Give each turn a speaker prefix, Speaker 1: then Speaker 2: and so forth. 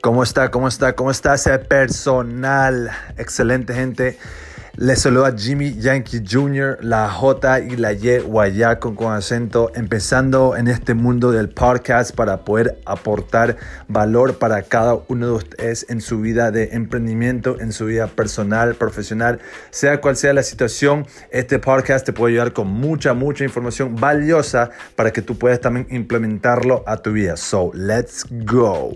Speaker 1: ¿Cómo está? ¿Cómo está? ¿Cómo está ese personal? Excelente gente. Les saluda Jimmy Yankee Jr., la J y la Y guayaco con acento, empezando en este mundo del podcast para poder aportar valor para cada uno de ustedes en su vida de emprendimiento, en su vida personal, profesional, sea cual sea la situación. Este podcast te puede ayudar con mucha, mucha información valiosa para que tú puedas también implementarlo a tu vida. So, let's go.